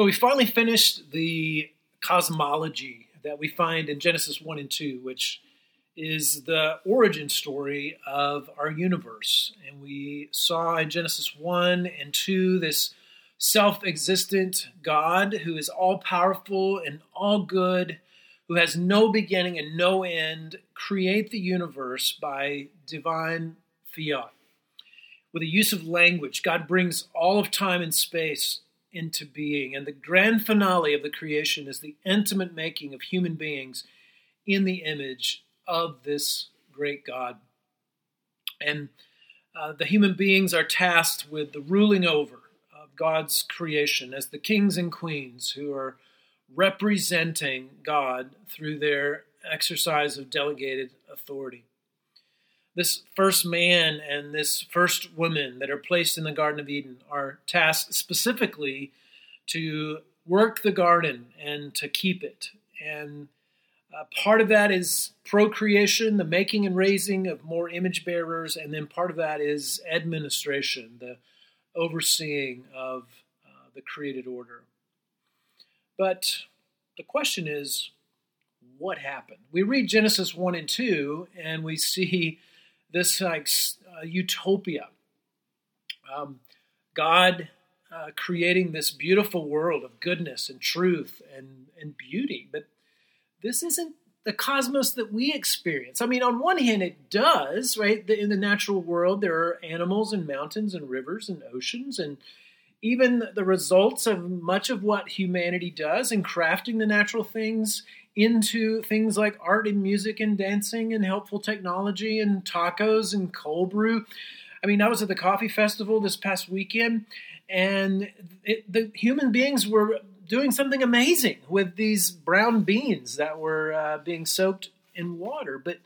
So we finally finished the cosmology that we find in Genesis 1 and 2, which is the origin story of our universe. And we saw in Genesis 1 and 2 this self existent God who is all powerful and all good, who has no beginning and no end, create the universe by divine fiat. With the use of language, God brings all of time and space into being. And the grand finale of the creation is the intimate making of human beings in the image of this great God. And uh, the human beings are tasked with the ruling over of God's creation as the kings and queens who are representing God through their exercise of delegated authority. This first man and this first woman that are placed in the Garden of Eden are tasked specifically to work the garden and to keep it. And uh, part of that is procreation, the making and raising of more image bearers, and then part of that is administration, the overseeing of uh, the created order. But the question is, what happened? We read Genesis 1 and 2, and we see this like uh, utopia. Um, God uh, creating this beautiful world of goodness and truth and, and beauty. But this isn't the cosmos that we experience. I mean, on one hand, it does, right? In the natural world, there are animals and mountains and rivers and oceans and even the results of much of what humanity does in crafting the natural things into things like art and music and dancing and helpful technology and tacos and cold brew. I mean, I was at the coffee festival this past weekend, and it, the human beings were doing something amazing with these brown beans that were uh, being soaked in water. But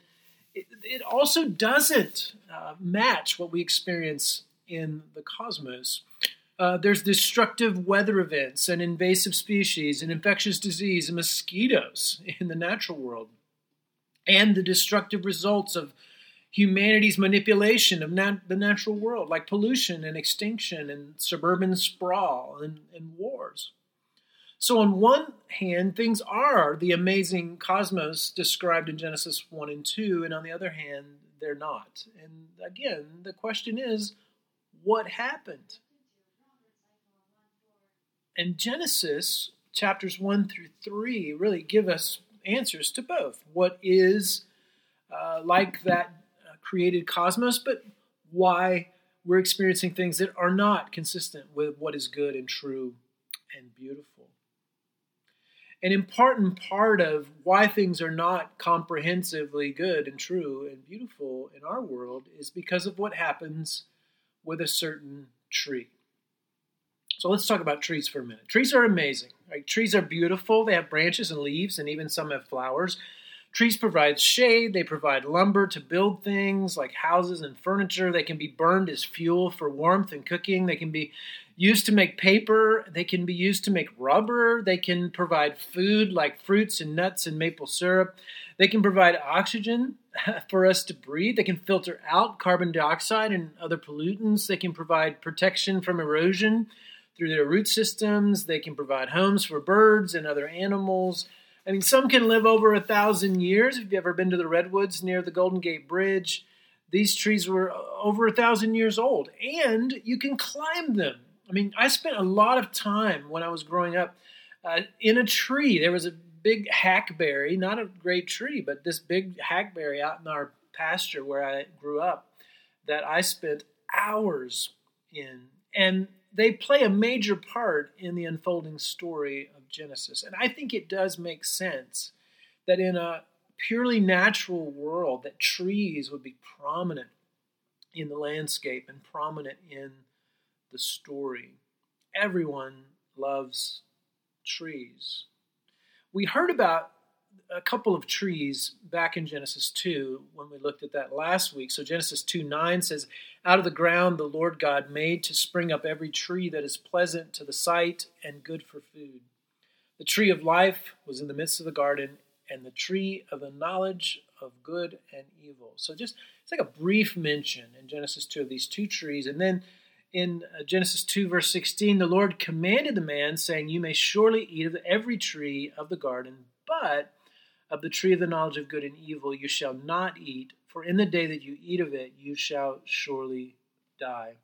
it, it also doesn't uh, match what we experience in the cosmos. Uh, there's destructive weather events and invasive species and infectious disease and mosquitoes in the natural world, and the destructive results of humanity's manipulation of nat- the natural world, like pollution and extinction and suburban sprawl and, and wars. So, on one hand, things are the amazing cosmos described in Genesis 1 and 2, and on the other hand, they're not. And again, the question is what happened? And Genesis chapters 1 through 3 really give us answers to both. What is uh, like that uh, created cosmos, but why we're experiencing things that are not consistent with what is good and true and beautiful. An important part of why things are not comprehensively good and true and beautiful in our world is because of what happens with a certain tree. So let's talk about trees for a minute. Trees are amazing. Trees are beautiful. They have branches and leaves, and even some have flowers. Trees provide shade. They provide lumber to build things like houses and furniture. They can be burned as fuel for warmth and cooking. They can be used to make paper. They can be used to make rubber. They can provide food like fruits and nuts and maple syrup. They can provide oxygen for us to breathe. They can filter out carbon dioxide and other pollutants. They can provide protection from erosion through their root systems. They can provide homes for birds and other animals. I mean, some can live over a thousand years. If you've ever been to the redwoods near the Golden Gate Bridge, these trees were over a thousand years old, and you can climb them. I mean, I spent a lot of time when I was growing up uh, in a tree. There was a big hackberry, not a great tree, but this big hackberry out in our pasture where I grew up that I spent hours in. And they play a major part in the unfolding story of Genesis. And I think it does make sense that in a purely natural world that trees would be prominent in the landscape and prominent in the story. Everyone loves trees. We heard about a couple of trees back in Genesis 2 when we looked at that last week. So Genesis 2 9 says, Out of the ground the Lord God made to spring up every tree that is pleasant to the sight and good for food. The tree of life was in the midst of the garden, and the tree of the knowledge of good and evil. So just it's like a brief mention in Genesis 2 of these two trees. And then in uh, Genesis 2, verse 16, the Lord commanded the man, saying, You may surely eat of every tree of the garden, but of the tree of the knowledge of good and evil you shall not eat, for in the day that you eat of it you shall surely die.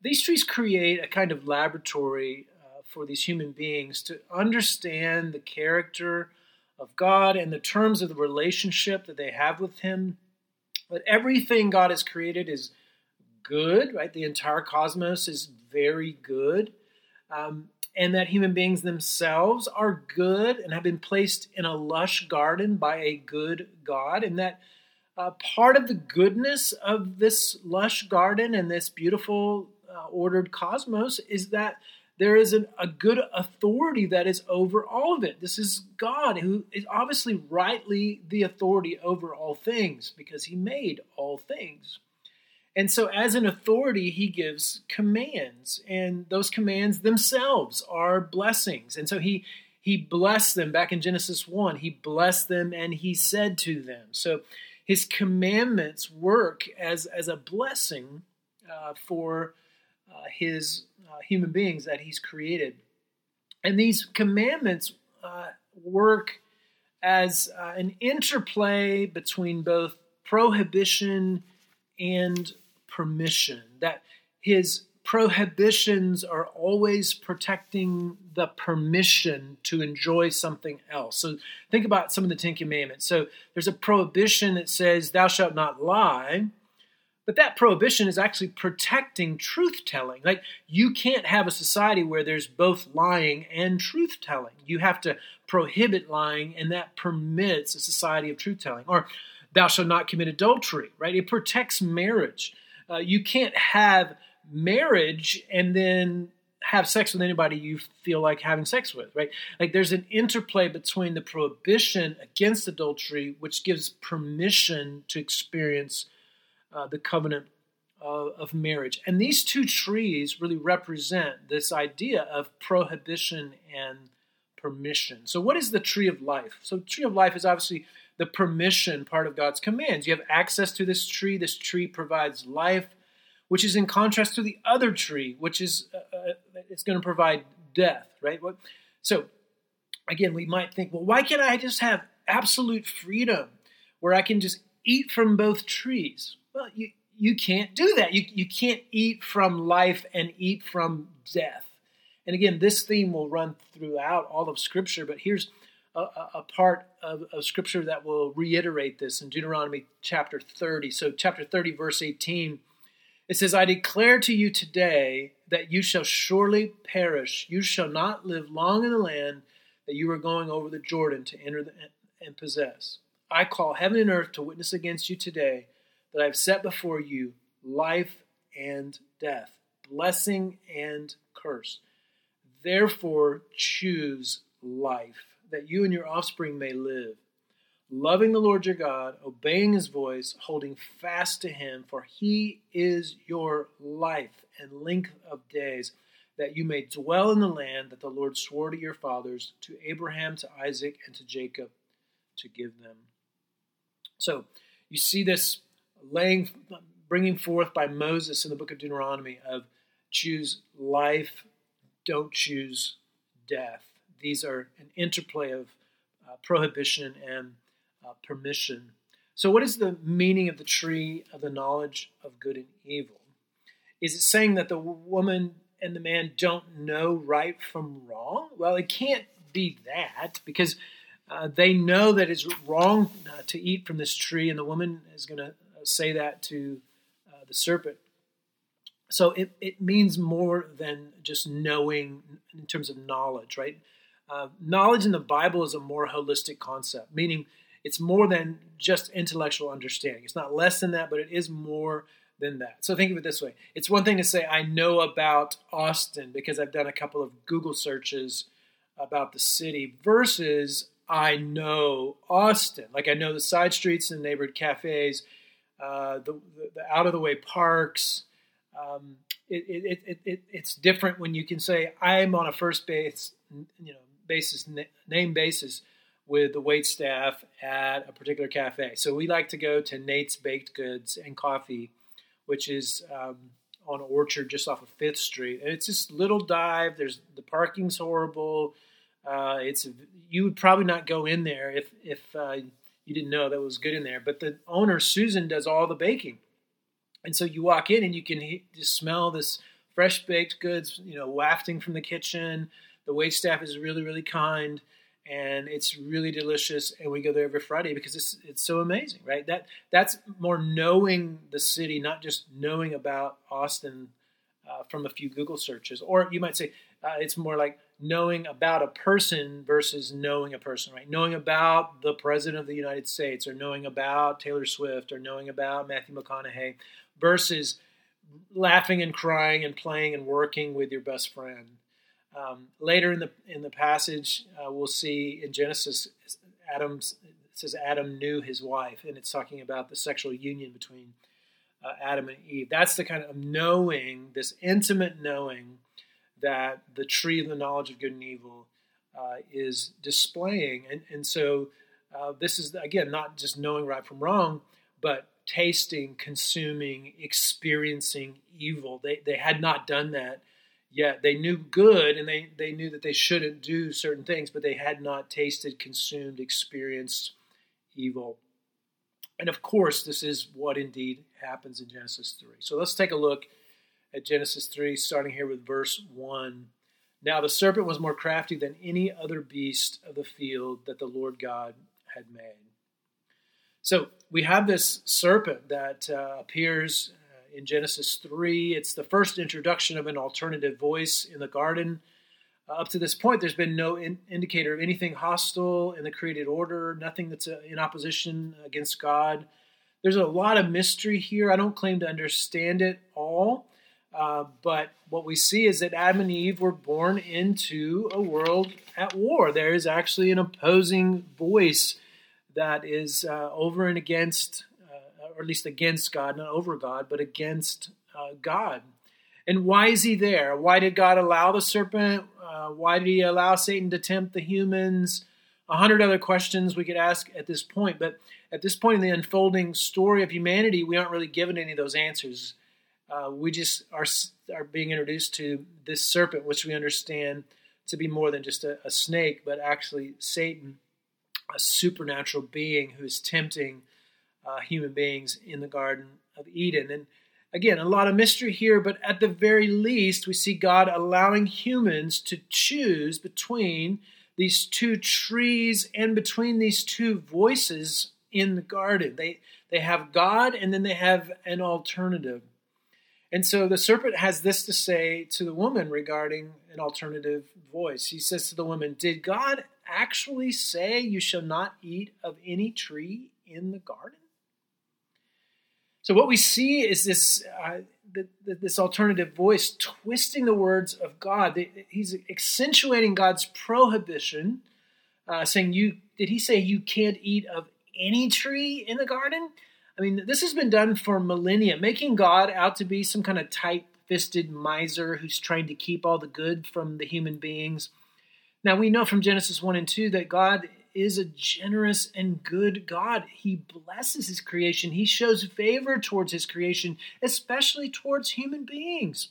These trees create a kind of laboratory uh, for these human beings to understand the character of God and the terms of the relationship that they have with Him. But everything God has created is good, right? The entire cosmos is very good. Um, and that human beings themselves are good and have been placed in a lush garden by a good God, and that uh, part of the goodness of this lush garden and this beautiful uh, ordered cosmos is that there is an, a good authority that is over all of it. This is God, who is obviously rightly the authority over all things because he made all things. And so, as an authority, he gives commands, and those commands themselves are blessings. And so, he he blessed them back in Genesis 1. He blessed them and he said to them. So, his commandments work as, as a blessing uh, for uh, his uh, human beings that he's created. And these commandments uh, work as uh, an interplay between both prohibition and permission, that his prohibitions are always protecting the permission to enjoy something else. So think about some of the Ten Commandments. So there's a prohibition that says, Thou shalt not lie. But that prohibition is actually protecting truth telling. Like, you can't have a society where there's both lying and truth telling. You have to prohibit lying, and that permits a society of truth telling. Or, thou shalt not commit adultery, right? It protects marriage. Uh, you can't have marriage and then have sex with anybody you feel like having sex with, right? Like there's an interplay between the prohibition against adultery, which gives permission to experience uh, the covenant uh, of marriage. And these two trees really represent this idea of prohibition and permission. So, what is the tree of life? So, tree of life is obviously the permission part of God's commands. You have access to this tree. This tree provides life, which is in contrast to the other tree, which is uh, uh, it's going to provide death, right? So again, we might think, well, why can't I just have absolute freedom where I can just eat from both trees? Well, you you can't do that. You you can't eat from life and eat from death. And again, this theme will run throughout all of Scripture, but here's a, part of, of, Scripture that will reiterate this in Deuteronomy chapter 30. So, chapter 30, verse 18, it says, I declare to you today that you shall surely perish. You shall not live long in the land that you are going over the Jordan to enter the, and possess. I call heaven and earth to witness against you today that I have set before you life and death, blessing and curse. Therefore, choose life that you and your offspring may live, loving the Lord your God, obeying his voice, holding fast to him, for he is your life and length of days, that you may dwell in the land that the Lord swore to your fathers, to Abraham, to Isaac, and to Jacob, to give them. So you see this laying, bringing forth by Moses in the book of Deuteronomy of choose life, don't choose death these are an interplay of uh, prohibition and uh, permission. So, what is the meaning of the tree of the knowledge of good and evil? Is it saying that the woman and the man don't know right from wrong? Well, it can't be that because uh, they know that it's wrong uh, to eat from this tree, and the woman is going to uh, say that to uh, the serpent. So it, it means more than just knowing in terms of knowledge, right? Uh, knowledge in the Bible is a more holistic concept, meaning it's more than just intellectual understanding. It's not less than that, but it is more than that. So think of it this way it's one thing to say, I know about Austin because I've done a couple of Google searches about the city, versus I know Austin. Like I know the side streets and neighborhood cafes, uh, the, the, the out of the way parks. Um, it, it, it, it, it's different when you can say, I'm on a first base, you know, basis, name basis with the wait staff at a particular cafe. So we like to go to Nate's Baked Goods and Coffee, which is um, on Orchard, just off of Fifth Street, and it's this little dive. There's the parking's horrible. Uh, it's you would probably not go in there if if uh, you didn't know that was good in there. But the owner Susan does all the baking, and so you walk in and you can just smell this fresh baked goods, you know, wafting from the kitchen. The wait staff is really really kind and it's really delicious. And we go there every Friday because it's it's so amazing, right? That that's more knowing the city, not just knowing about Austin uh, from a few Google searches. Or you might say uh, it's more like knowing about a person versus knowing a person, right? Knowing about the president of the United States, or knowing about Taylor Swift, or knowing about Matthew McConaughey, versus laughing and crying and playing and working with your best friend. Um, later in the in the passage, uh, we'll see in Genesis, Adam says Adam knew his wife, and it's talking about the sexual union between uh, Adam and Eve. That's the kind of knowing, this intimate knowing that the tree of the knowledge of good and evil uh, is displaying, and and so uh, this is again not just knowing right from wrong, but tasting, consuming, experiencing evil. They they had not done that yet they knew good and they, they knew that they shouldn't do certain things, but they had not tasted, consumed, experienced evil. And of course, this is what indeed happens in Genesis 3. So let's take a look at Genesis 3, starting here with verse 1. Now the serpent was more crafty than any other beast of the field that the Lord God had made. So we have this serpent that uh, appears in Genesis 3. It's the first introduction of an alternative voice in the garden. Uh, up to this point, there's been no in- indicator of anything hostile in the created order, nothing that's uh, in opposition against God. There's a lot of mystery here. I don't claim to understand it all, uh, but what we see is that Adam and Eve were born into a world at war. There is actually an opposing voice that is uh, over and against or at least against God, not over God, but against uh, God. And why is he there? Why did God allow the serpent? Uh, why did he allow Satan to tempt the humans? A hundred other questions we could ask at this point, but at this point in the unfolding story of humanity, we aren't really given any of those answers. Uh, we just are, are being introduced to this serpent, which we understand to be more than just a, a snake, but actually Satan, a supernatural being who is tempting uh, human beings in the Garden of Eden. And again, a lot of mystery here, but at the very least, we see God allowing humans to choose between these two trees and between these two voices in the garden. They they have God and then they have an alternative. And so the serpent has this to say to the woman regarding an alternative voice. He says to the woman, Did God actually say you shall not eat of any tree in the garden? So what we see is this uh, this alternative voice twisting the words of God. He's accentuating God's prohibition, uh, saying, "You did he say you can't eat of any tree in the garden?" I mean, this has been done for millennia, making God out to be some kind of tight-fisted miser who's trying to keep all the good from the human beings. Now we know from Genesis 1 and 2 that God is a generous and good God. He blesses his creation, he shows favor towards his creation, especially towards human beings.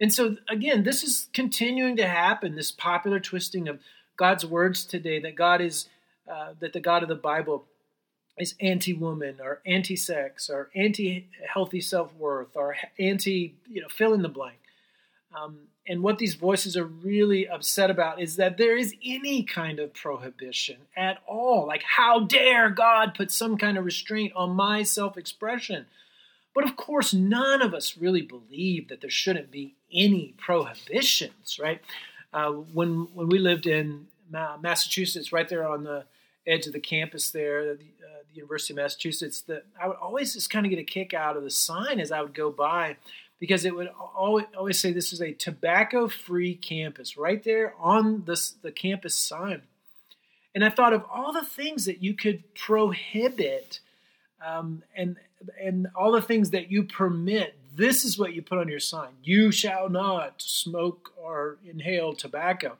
And so, again, this is continuing to happen this popular twisting of God's words today that God is, uh, that the God of the Bible is anti woman or anti sex or anti healthy self worth or anti, you know, fill in the blank. Um, and what these voices are really upset about is that there is any kind of prohibition at all. Like, how dare God put some kind of restraint on my self expression? But of course, none of us really believe that there shouldn't be any prohibitions, right? Uh, when when we lived in Massachusetts, right there on the edge of the campus there, the, uh, the University of Massachusetts, that I would always just kind of get a kick out of the sign as I would go by because it would always, always say this is a tobacco free campus right there on the, the campus sign. And I thought of all the things that you could prohibit um, and, and all the things that you permit. This is what you put on your sign you shall not smoke or inhale tobacco.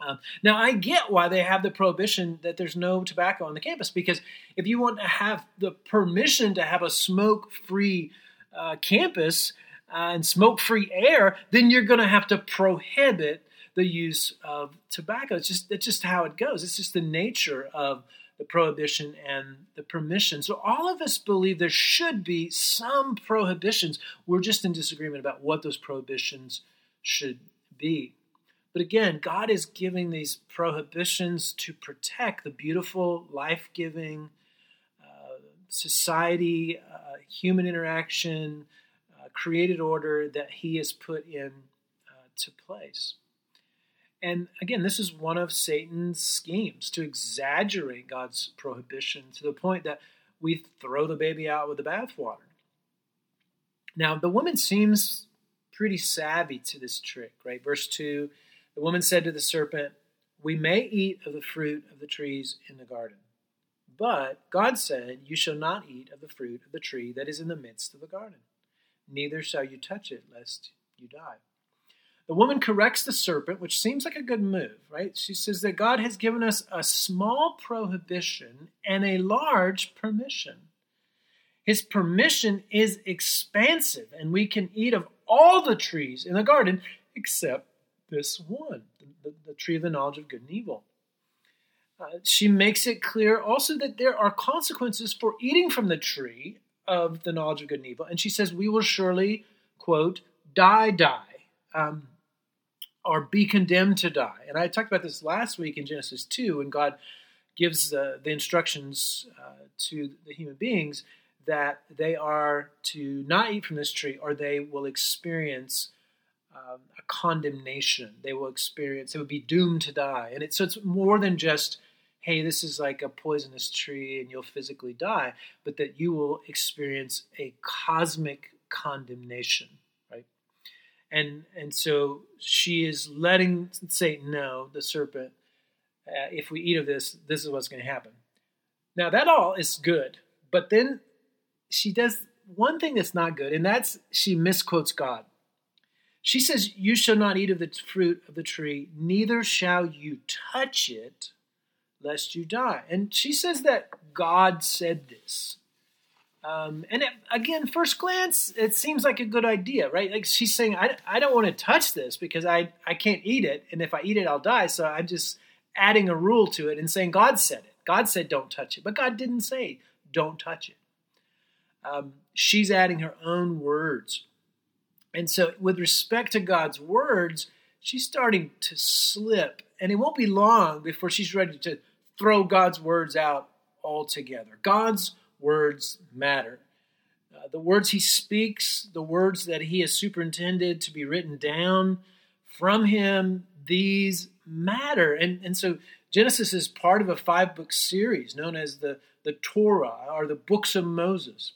Um, now, I get why they have the prohibition that there's no tobacco on the campus because if you want to have the permission to have a smoke free uh, campus, and smoke free air, then you're going to have to prohibit the use of tobacco. It's just, it's just how it goes. It's just the nature of the prohibition and the permission. So all of us believe there should be some prohibitions. We're just in disagreement about what those prohibitions should be. But again, God is giving these prohibitions to protect the beautiful, life giving uh, society, uh, human interaction, created order that He has put in uh, to place. And again, this is one of Satan's schemes to exaggerate God's prohibition to the point that we throw the baby out with the bathwater. Now, the woman seems pretty savvy to this trick, right? Verse 2 The woman said to the serpent, We may eat of the fruit of the trees in the garden. But God said, You shall not eat of the fruit of the tree that is in the midst of the garden, neither shall you touch it, lest you die. The woman corrects the serpent, which seems like a good move, right? She says that God has given us a small prohibition and a large permission. His permission is expansive, and we can eat of all the trees in the garden except this one, the, the, the tree of the knowledge of good and evil. Uh, she makes it clear also that there are consequences for eating from the tree of the knowledge of good and evil. And she says, We will surely, quote, die, die. Um, or be condemned to die. And I talked about this last week in Genesis 2 when God gives uh, the instructions uh, to the human beings that they are to not eat from this tree or they will experience um, a condemnation. They will experience, they would be doomed to die. And so it's more than just, hey, this is like a poisonous tree and you'll physically die, but that you will experience a cosmic condemnation right? and and so she is letting Satan know, the serpent, uh, if we eat of this, this is what's going to happen. Now that all is good, but then she does one thing that's not good, and that's she misquotes God. She says, "You shall not eat of the fruit of the tree, neither shall you touch it, lest you die." And she says that God said this. Um, and it, again, first glance, it seems like a good idea, right? Like she's saying, I, I don't want to touch this because I, I can't eat it. And if I eat it, I'll die. So I'm just adding a rule to it and saying, God said it. God said, don't touch it. But God didn't say, don't touch it. Um, she's adding her own words. And so, with respect to God's words, she's starting to slip. And it won't be long before she's ready to throw God's words out altogether. God's words matter. Uh, the words he speaks, the words that he has superintended to be written down from him, these matter. And, and so Genesis is part of a five book series known as the, the Torah or the books of Moses.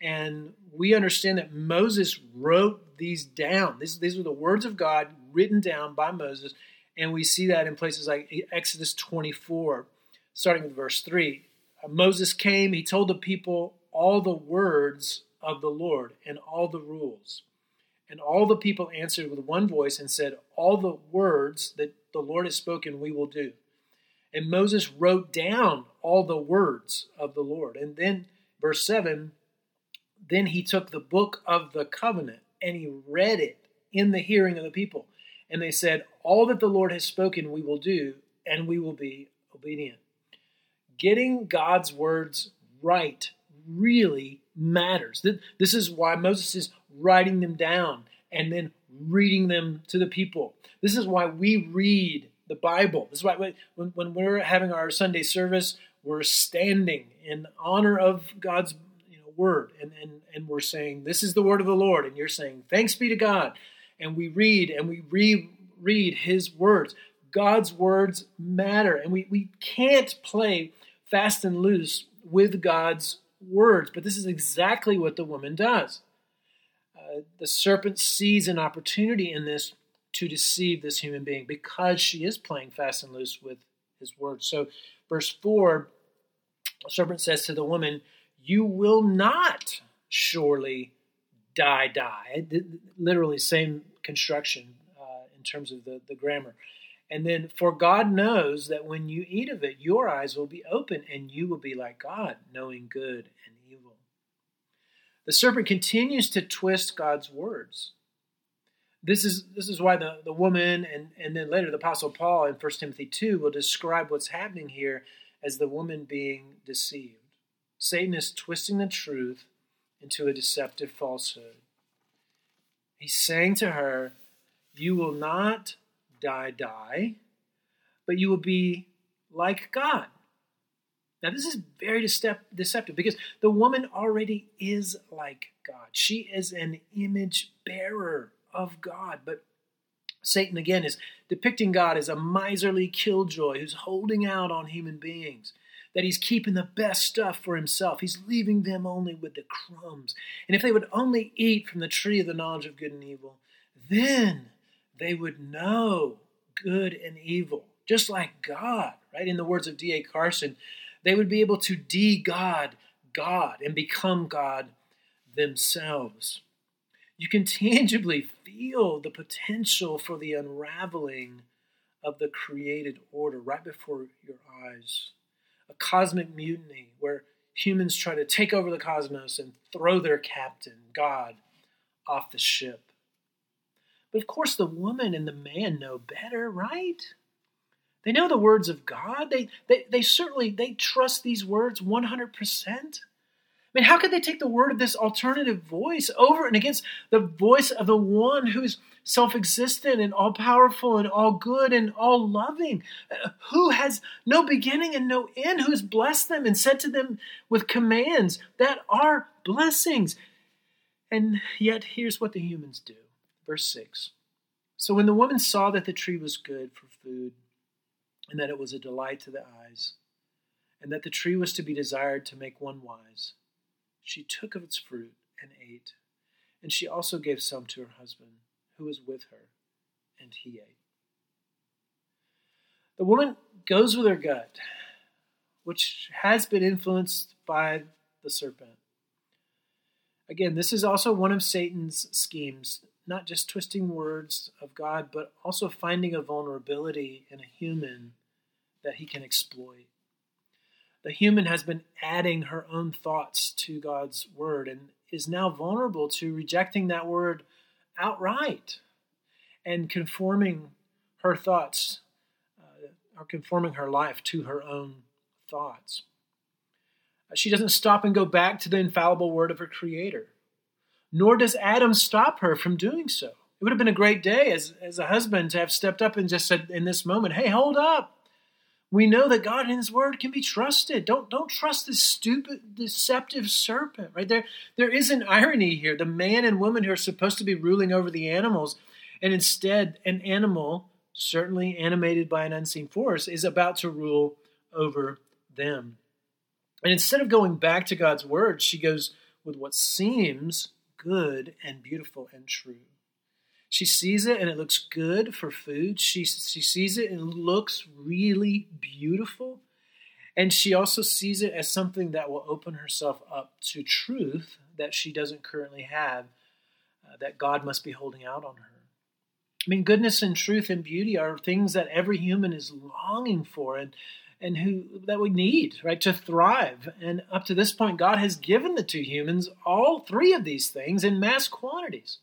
And we understand that Moses wrote these down. These, these were the words of God written down by Moses. And we see that in places like Exodus 24, starting with verse 3. Uh, Moses came, he told the people all the words of the Lord and all the rules. And all the people answered with one voice and said, All the words that the Lord has spoken, we will do. And Moses wrote down all the words of the Lord. And then, verse 7 then he took the book of the covenant and he read it in the hearing of the people. And they said, All that the Lord has spoken, we will do, and we will be obedient getting God's words right really matters. This is why Moses is writing them down and then reading them to the people. This is why we read the Bible. This is why when, we're having our Sunday service, we're standing in honor of God's word and, and, and we're saying, This is the word of the Lord. And you're saying, Thanks be to God. And we read and we reread his words. God's words matter. And we, we can't play fast and loose with God's words. But this is exactly what the woman does. Uh, the serpent sees an opportunity in this to deceive this human being because she is playing fast and loose with his words. So, verse 4, the serpent says to the woman, You will not surely die, die. Literally, same construction uh, in terms of the, the grammar. And then, for God knows that when you eat of it, your eyes will be open and you will be like God, knowing good and evil. The serpent continues to twist God's words. This is, this is why the, the woman and, and then later the Apostle Paul in 1 Timothy 2 will describe what's happening here as the woman being deceived. Satan is twisting the truth into a deceptive falsehood. He's saying to her, You will not die, die, but you will be like God. Now, this is very deceptive because the woman already is like God. She is an image bearer of God. But Satan, again, is depicting God as a miserly killjoy who's holding out on human beings that he's keeping the best stuff for himself. He's leaving them only with the crumbs. And if they would only eat from the tree of the knowledge of good and evil, then they would know good and evil, just like God, right? In the words of D.A. Carson, they would be able to de God God and become God themselves. You can tangibly feel the potential for the unraveling of the created order right before your eyes a cosmic mutiny where humans try to take over the cosmos and throw their captain, God, off the ship. But of course, the woman and the man know better, right? They know the words of God. They, they, they certainly they trust these words 100%. I mean, how could they take the word of this alternative voice over and against the voice of the one who's self existent and all powerful and all good and all loving, uh, who has no beginning and no end, who's blessed them and said to them with commands that are blessings? And yet, here's what the humans do. Verse 6 So when the woman saw that the tree was good for food, and that it was a delight to the eyes, and that the tree was to be desired to make one wise, she took of its fruit and ate, and she also gave some to her husband, who was with her, and he ate. The woman goes with her gut, which has been influenced by the serpent. Again, this is also one of Satan's schemes, not just twisting words of God, but also finding a vulnerability in a human that he can exploit the human has been adding her own thoughts to God's word and is now vulnerable to rejecting that word outright and conforming her thoughts uh, or conforming her life to her own thoughts. Uh, she doesn't stop and go back to the infallible word of her creator, nor does Adam stop her from doing so. It would have been a great day as, as a husband to have stepped up and just said in this moment, Hey, hold up we know that God and His Word can be trusted. Don't don't trust this stupid, deceptive serpent. Right there, there is an irony here. The man and woman who are supposed to be ruling over the animals, and instead, an animal, certainly animated by an unseen force, is about to rule over them. And instead of going back to God's Word, she goes with what seems good and beautiful and true. She sees it and it looks good for food. She, she sees it and looks really beautiful. And she also sees it as something that will open herself up to truth that she doesn't currently have, uh, that God must be holding out on her. I mean, goodness and truth and beauty are things that every human is longing for and, and who that we need, right, to thrive. And up to this point, God has given the two humans all three of these things in mass quantities.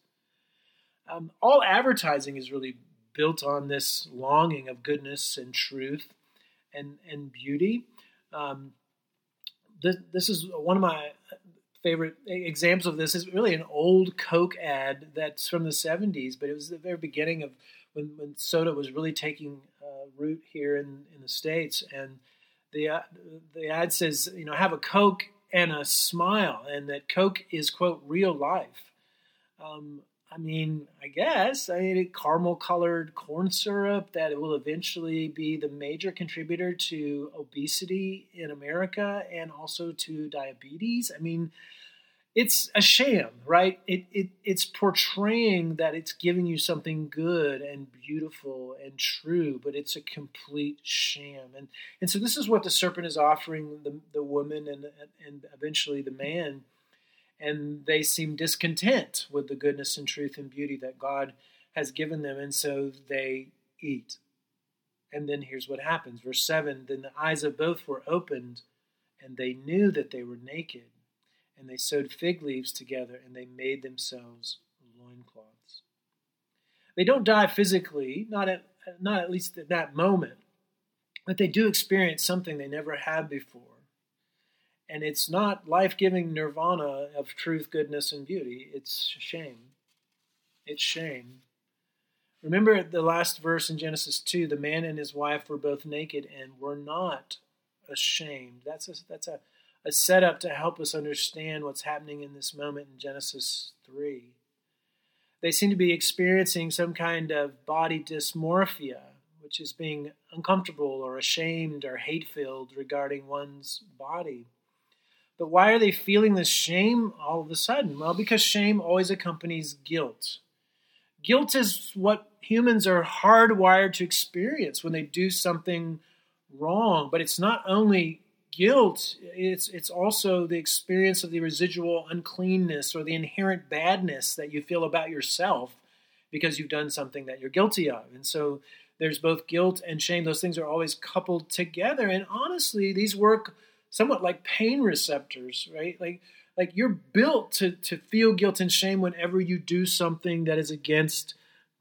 Um, all advertising is really built on this longing of goodness and truth and and beauty. Um, this, this is one of my favorite examples of this. is really an old Coke ad that's from the '70s, but it was the very beginning of when, when soda was really taking root here in, in the states. And the uh, the ad says, you know, have a Coke and a smile, and that Coke is quote real life. Um, I mean, I guess I mean caramel colored corn syrup that will eventually be the major contributor to obesity in America and also to diabetes. I mean, it's a sham, right? It, it it's portraying that it's giving you something good and beautiful and true, but it's a complete sham. And and so this is what the serpent is offering the the woman and and eventually the man and they seem discontent with the goodness and truth and beauty that God has given them, and so they eat. And then here's what happens. Verse 7 Then the eyes of both were opened, and they knew that they were naked, and they sewed fig leaves together, and they made themselves loincloths. They don't die physically, not at, not at least at that moment, but they do experience something they never had before. And it's not life giving nirvana of truth, goodness, and beauty. It's shame. It's shame. Remember the last verse in Genesis 2 the man and his wife were both naked and were not ashamed. That's a, that's a, a setup to help us understand what's happening in this moment in Genesis 3. They seem to be experiencing some kind of body dysmorphia, which is being uncomfortable or ashamed or hate filled regarding one's body. But why are they feeling this shame all of a sudden? Well, because shame always accompanies guilt. Guilt is what humans are hardwired to experience when they do something wrong. But it's not only guilt, it's, it's also the experience of the residual uncleanness or the inherent badness that you feel about yourself because you've done something that you're guilty of. And so there's both guilt and shame. Those things are always coupled together. And honestly, these work somewhat like pain receptors, right? Like like you're built to to feel guilt and shame whenever you do something that is against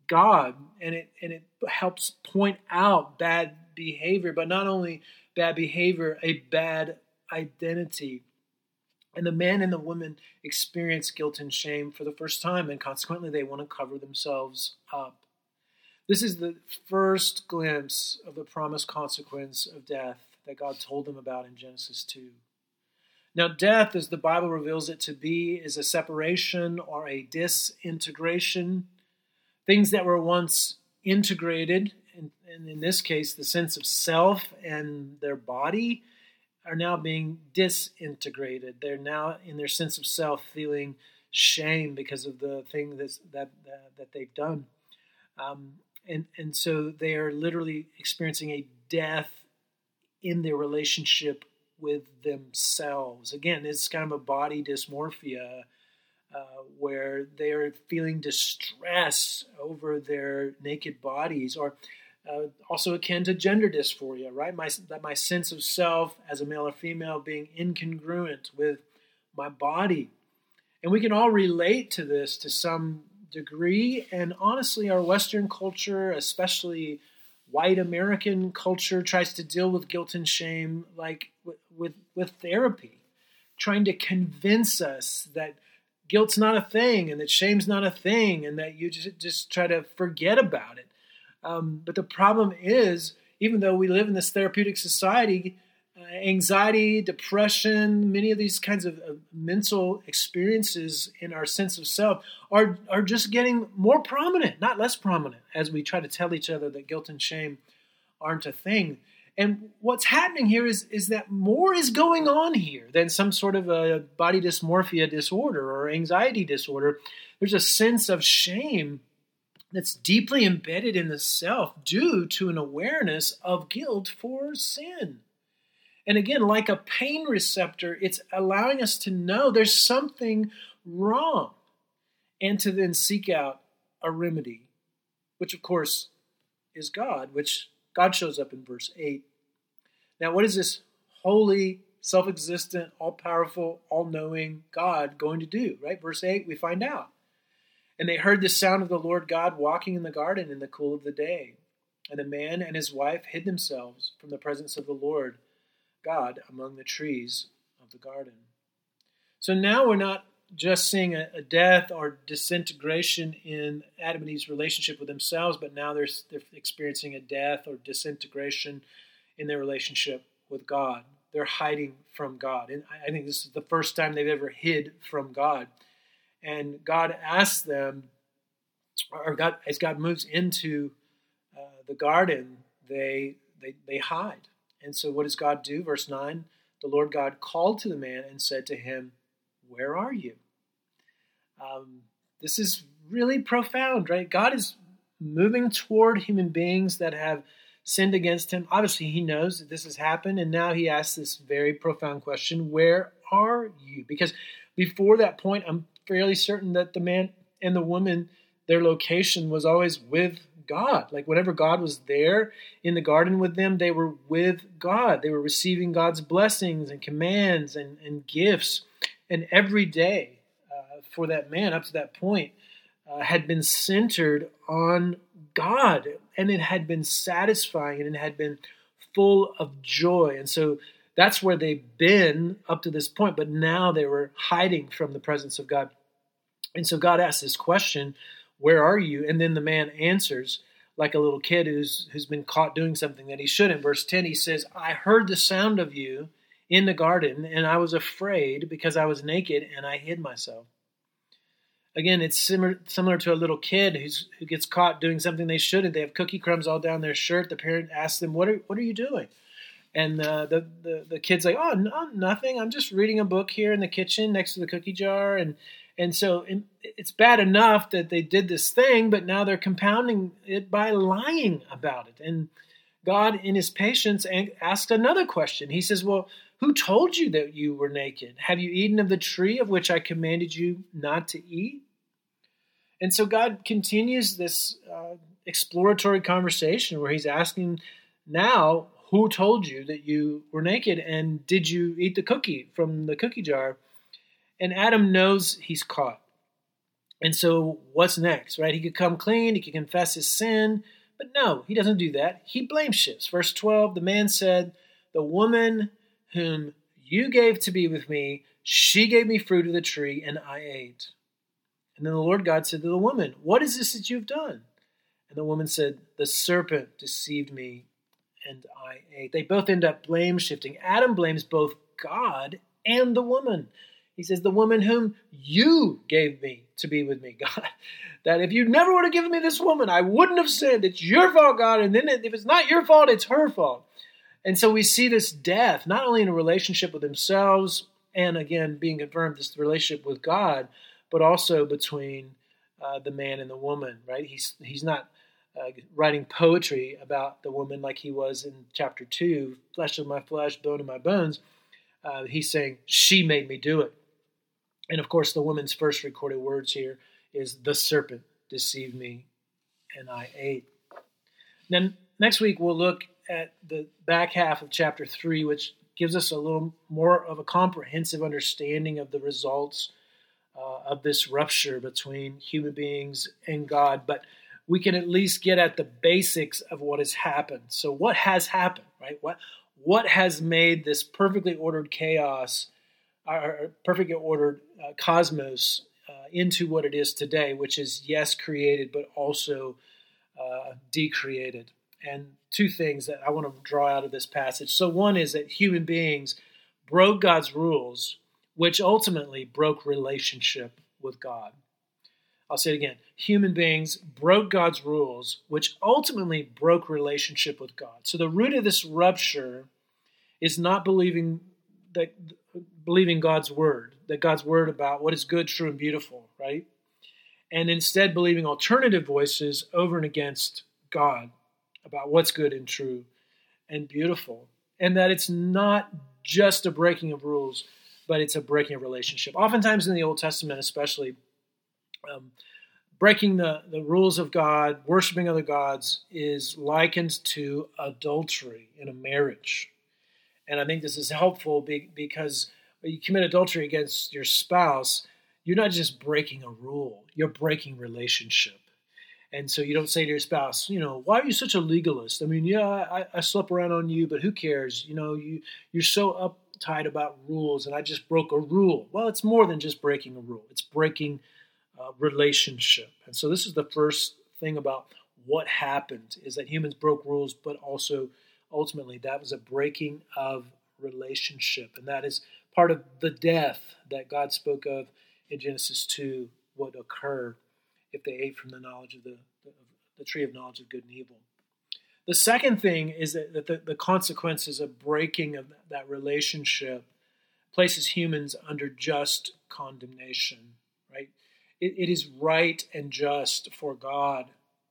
God and it and it helps point out bad behavior but not only bad behavior a bad identity. And the man and the woman experience guilt and shame for the first time and consequently they want to cover themselves up. This is the first glimpse of the promised consequence of death that God told them about in Genesis 2 now, death, as the Bible reveals it to be, is a separation or a disintegration. Things that were once integrated, and, in this case, the sense of self and their body, are now being disintegrated. They're now, in their sense of self, feeling shame because of the thing that that that they've done, um, and and so they are literally experiencing a death in their relationship with themselves. Again, it's kind of a body dysmorphia uh, where they're feeling distress over their naked bodies, or uh, also akin to gender dysphoria, right? My that my sense of self as a male or female being incongruent with my body, and we can all relate to this to some degree. And honestly, our Western culture, especially white American culture tries to deal with guilt and shame like with with therapy, trying to convince us that guilt's not a thing and that shame's not a thing and that you just just try to forget about it. Um, but the problem is, even though we live in this therapeutic society, uh, anxiety, depression, many of these kinds of, of, mental experiences in our sense of self are, are just getting more prominent, not less prominent, as we try to tell each other that guilt and shame aren't a thing. And what's happening here is, is that more is going on here than some sort of a body dysmorphia disorder or anxiety disorder. There's a sense of shame that's deeply embedded in the self due to an awareness of guilt for sin. And again, like a pain receptor, it's allowing us to know there's something wrong and to then seek out a remedy, which of course is God, which God shows up in verse 8. Now, what is this holy, self existent, all powerful, all knowing God going to do? Right? Verse 8, we find out. And they heard the sound of the Lord God walking in the garden in the cool of the day. And the man and his wife hid themselves from the presence of the Lord God among the trees of the garden. So now we're not just seeing a, a, death or disintegration in Adam and Eve's relationship with themselves, but now they're, they're experiencing a death or disintegration in their relationship with God. They're hiding from God. And I think this is the first time they've ever hid from God. And God asks them, or God, as God moves into uh, the garden, they, they, they hide. And so, what does God do? Verse 9 The Lord God called to the man and said to him, Where are you? Um, this is really profound, right? God is moving toward human beings that have sinned against him. Obviously, he knows that this has happened, and now he asks this very profound question Where are you? Because before that point, I'm fairly certain that the man and the woman, their location was always with God. Like whenever God was there in the garden with them, they were with God. They were receiving God's blessings and commands and, and gifts. And every day uh, for that man up to that point uh, had been centered on God and it had been satisfying and it had been full of joy. And so that's where they've been up to this point, but now they were hiding from the presence of God. And so God asks this question, Where are you? And then the man answers, like a little kid who's who's been caught doing something that he shouldn't. Verse 10 he says, "I heard the sound of you in the garden and I was afraid because I was naked and I hid myself." Again, it's similar similar to a little kid who's who gets caught doing something they shouldn't. They have cookie crumbs all down their shirt. The parent asks them, "What are what are you doing?" And uh, the, the the kid's like, "Oh, no, nothing. I'm just reading a book here in the kitchen next to the cookie jar." And and so it's bad enough that they did this thing, but now they're compounding it by lying about it. And God, in his patience, asked another question. He says, Well, who told you that you were naked? Have you eaten of the tree of which I commanded you not to eat? And so God continues this uh, exploratory conversation where he's asking now, who told you that you were naked? And did you eat the cookie from the cookie jar? And Adam knows he's caught. And so what's next, right? He could come clean, he could confess his sin, but no, he doesn't do that. He blame shifts. Verse 12 the man said, The woman whom you gave to be with me, she gave me fruit of the tree, and I ate. And then the Lord God said to the woman, What is this that you've done? And the woman said, The serpent deceived me, and I ate. They both end up blame shifting. Adam blames both God and the woman. He says, The woman whom you gave me to be with me, God. That if you never would have given me this woman, I wouldn't have sinned. It's your fault, God. And then if it's not your fault, it's her fault. And so we see this death, not only in a relationship with themselves, and again, being confirmed, this relationship with God, but also between uh, the man and the woman, right? He's, he's not uh, writing poetry about the woman like he was in chapter 2, flesh of my flesh, bone of my bones. Uh, he's saying, She made me do it. And of course, the woman's first recorded words here is, The serpent deceived me, and I ate. Then next week, we'll look at the back half of chapter 3, which gives us a little more of a comprehensive understanding of the results uh, of this rupture between human beings and God. But we can at least get at the basics of what has happened. So, what has happened, right? What what has made this perfectly ordered chaos our perfectly ordered uh, cosmos uh, into what it is today, which is yes, created, but also uh, decreated. And two things that I want to draw out of this passage. So, one is that human beings broke God's rules, which ultimately broke relationship with God. I'll say it again. Human beings broke God's rules, which ultimately broke relationship with God. So the root of this rupture is not believing that believing God's word, that God's word about what is good, true, and beautiful, right? And instead believing alternative voices over and against God about what's good and true and beautiful. And that it's not just a breaking of rules, but it's a breaking of relationship. Oftentimes in the Old Testament, especially, um, breaking the, the rules of God, worshiping other gods, is likened to adultery in a marriage. And I think this is helpful because you commit adultery against your spouse, you're not just breaking a rule, you're breaking relationship. And so you don't say to your spouse, you know, why are you such a legalist? I mean, yeah, I, I slept around on you, but who cares? You know, you you're so uptight about rules, and I just broke a rule. Well, it's more than just breaking a rule; it's breaking uh, relationship. And so this is the first thing about what happened is that humans broke rules, but also ultimately that was a breaking of relationship. And that is part of the death that God spoke of in Genesis 2 would occur if they ate from the knowledge of the, the, the tree of knowledge of good and evil. The second thing is that, that the, the consequences of breaking of that relationship places humans under just condemnation, right? It, it is right and just for God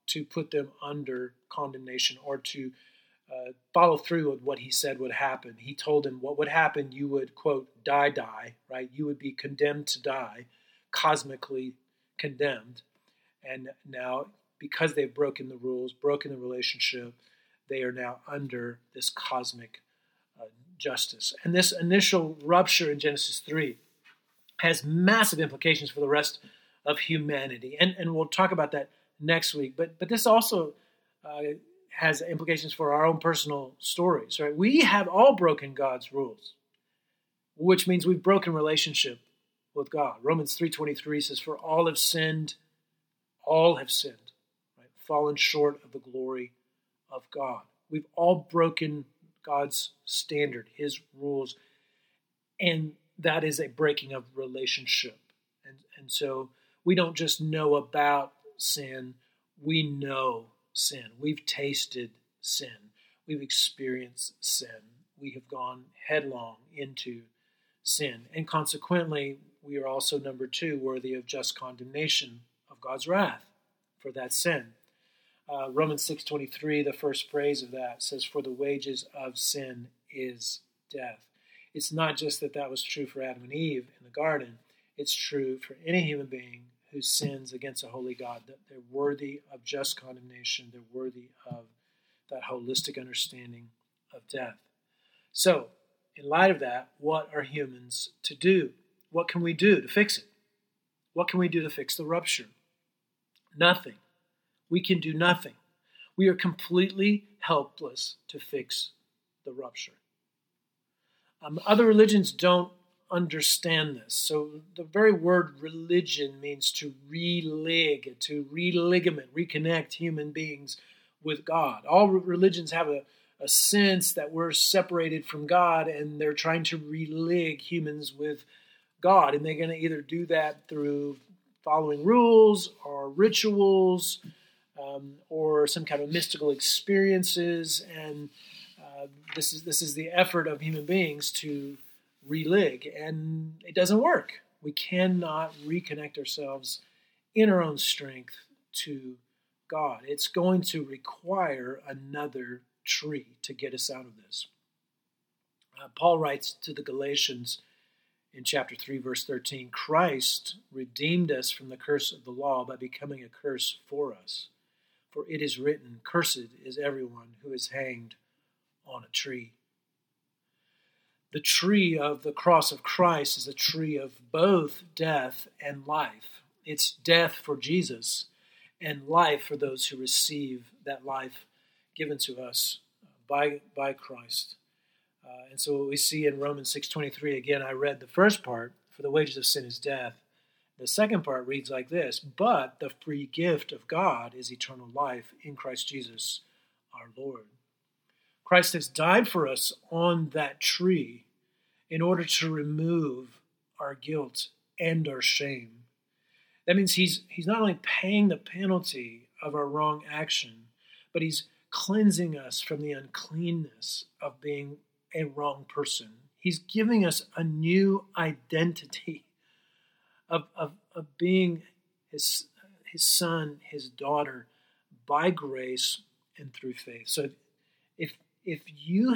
to put them under condemnation or to uh, follow through with what he said would happen. He told him what would happen. You would, quote, die, die, right? You would be condemned to die, cosmically condemned. And now, because they've broken the rules, broken the relationship, they are now under this cosmic uh, justice. And this initial rupture in Genesis 3 has massive implications for the rest of humanity. And, and we'll talk about that next week. But, but this also uh, has implications for our own personal stories, right? We have all broken God's rules, which means we've broken relationship with God. Romans 3.23 says, For all have sinned, all have sinned, right? Fallen short of the glory of God. We've all broken God's standard, his rules, and that is a breaking of relationship. And, and so we don't just know about sin, we know sin. We've tasted sin. We've experienced sin. We have gone headlong into sin. And consequently, we are also, number two, worthy of just condemnation of God's wrath for that sin. Uh, Romans 6.23, the first phrase of that, says, For the wages of sin is death. It's not just that that was true for Adam and Eve in the garden, it's true for any human being who sins against a holy God, that they're worthy of just condemnation, they're worthy of that holistic understanding of death. So, in light of that, what are humans to do? What can we do to fix it? What can we do to fix the rupture? Nothing. We can do nothing. We are completely helpless to fix the rupture. Um, other religions don't understand this. So the very word religion means to relig, to religament, reconnect human beings with God. All religions have a, a sense that we're separated from God and they're trying to relig humans with God. And they're going to either do that through following rules or rituals um, or some kind of mystical experiences. And uh, this is this is the effort of human beings to relig, and it doesn't work. We cannot reconnect ourselves in our own strength to God. It's going to require another tree to get us out of this. Uh, Paul writes to the Galatians in chapter 3, verse 13 Christ redeemed us from the curse of the law by becoming a curse for us. For it is written, Cursed is everyone who is hanged on a tree the tree of the cross of Christ is a tree of both death and life. It's death for Jesus and life for those who receive that life given to us by, by Christ. Uh, and so what we see in Romans 6.23, again, I read the first part, for the wages of sin is death. The second part reads like this, but the free gift of God is eternal life in Christ Jesus our Lord. Christ has died for us on that tree in order to remove our guilt and our shame. That means he's, he's not only paying the penalty of our wrong action, but he's cleansing us from the uncleanness of being a wrong person. He's giving us a new identity of, of, of being his, his son, his daughter, by grace and through faith. So if if you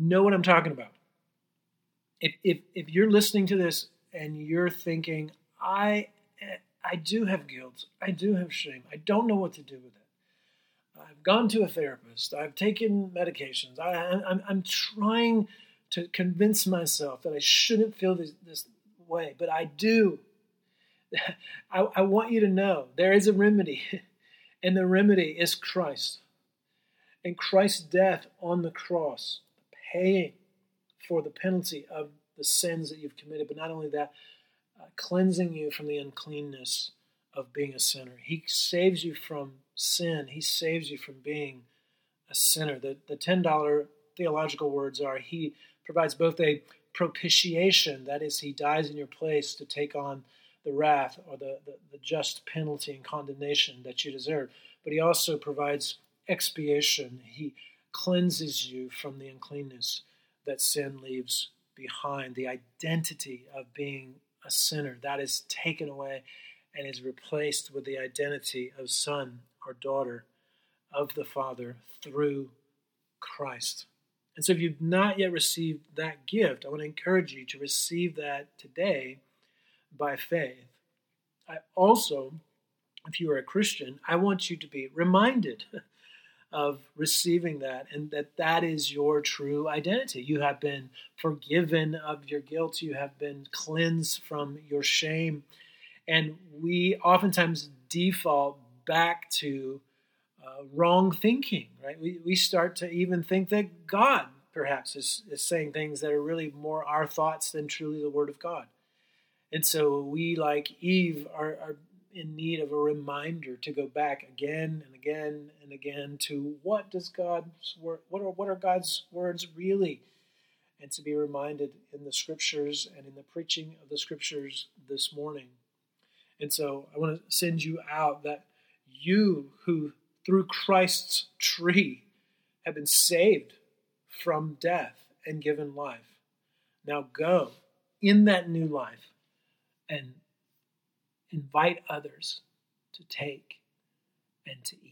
know what I'm talking about, if, if, if you're listening to this and you're thinking, I, I do have guilt, I do have shame, I don't know what to do with it. I've gone to a therapist, I've taken medications, I, I'm, I'm trying to convince myself that I shouldn't feel this, this way, but I do. I, I want you to know there is a remedy, and the remedy is Christ and Christ's death on the cross, paying for the penalty of the sins that you've committed, but not only that, uh, cleansing you from the uncleanness of being a sinner. He saves you from sin, He saves you from being a sinner. The, the $10 theological words are He provides both a propitiation, that is, He dies in your place to take on the wrath or the, the, the just penalty and condemnation that you deserve, but He also provides expiation. He cleanses you from the uncleanness that sin leaves behind, the identity of being a sinner. That is taken away and is replaced with the identity of son or daughter of the Father through Christ. And so, if you've not yet received that gift, I want to encourage you to receive that today by faith. I also, if you are a Christian, I want you to be reminded of receiving that and that that is your true identity. You have been forgiven of your guilt, you have been cleansed from your shame. And we oftentimes default back to uh, wrong thinking, right? We, we start to even think that God perhaps is, is saying things that are really more our thoughts than truly the Word of God. And so we, like Eve, are, are in need of a reminder to go back again and again and again to what does God's word, what are what are God's words really, and to be reminded in the scriptures and in the preaching of the scriptures this morning. And so I want to send you out that you who through Christ's tree have been saved from death and given life. Now go in that new life and invite others to take and to eat.